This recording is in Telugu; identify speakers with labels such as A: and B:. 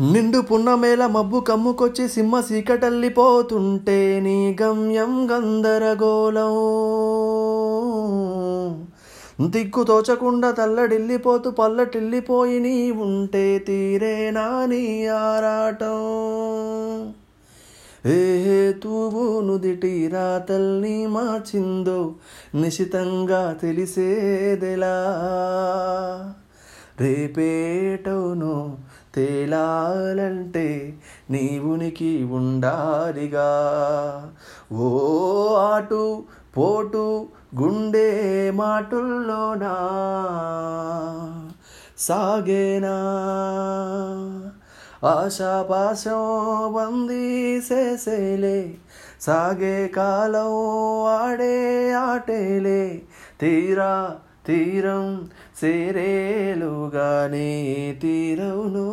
A: నిండు పున్నమేల మబ్బు కమ్ముకొచ్చి సింహ సీకటల్లిపోతుంటే నీ గమ్యం గందరగోళం. దిక్కు తోచకుండా తల్లడిల్లిపోతూ పల్లటిల్లిపోయి నీ ఉంటే తీరేనా నీ ఆరాటం. ఏ హేతువు నుదిటి రాతల్ని మార్చిందో నిశితంగా తెలిసేదెలా. రేపేటోనో తేలాలంటే నీ ఉనికి ఉండాలిగా. ఓ ఆటు పోటు గుండె మాటుల్లోనా? సాగేనా? ఆశాపాశం బందీసేసేలే సాగే కాలం ఆడే ఆటేలే. తీరా తీరం సేరేలుగానే తీరవును.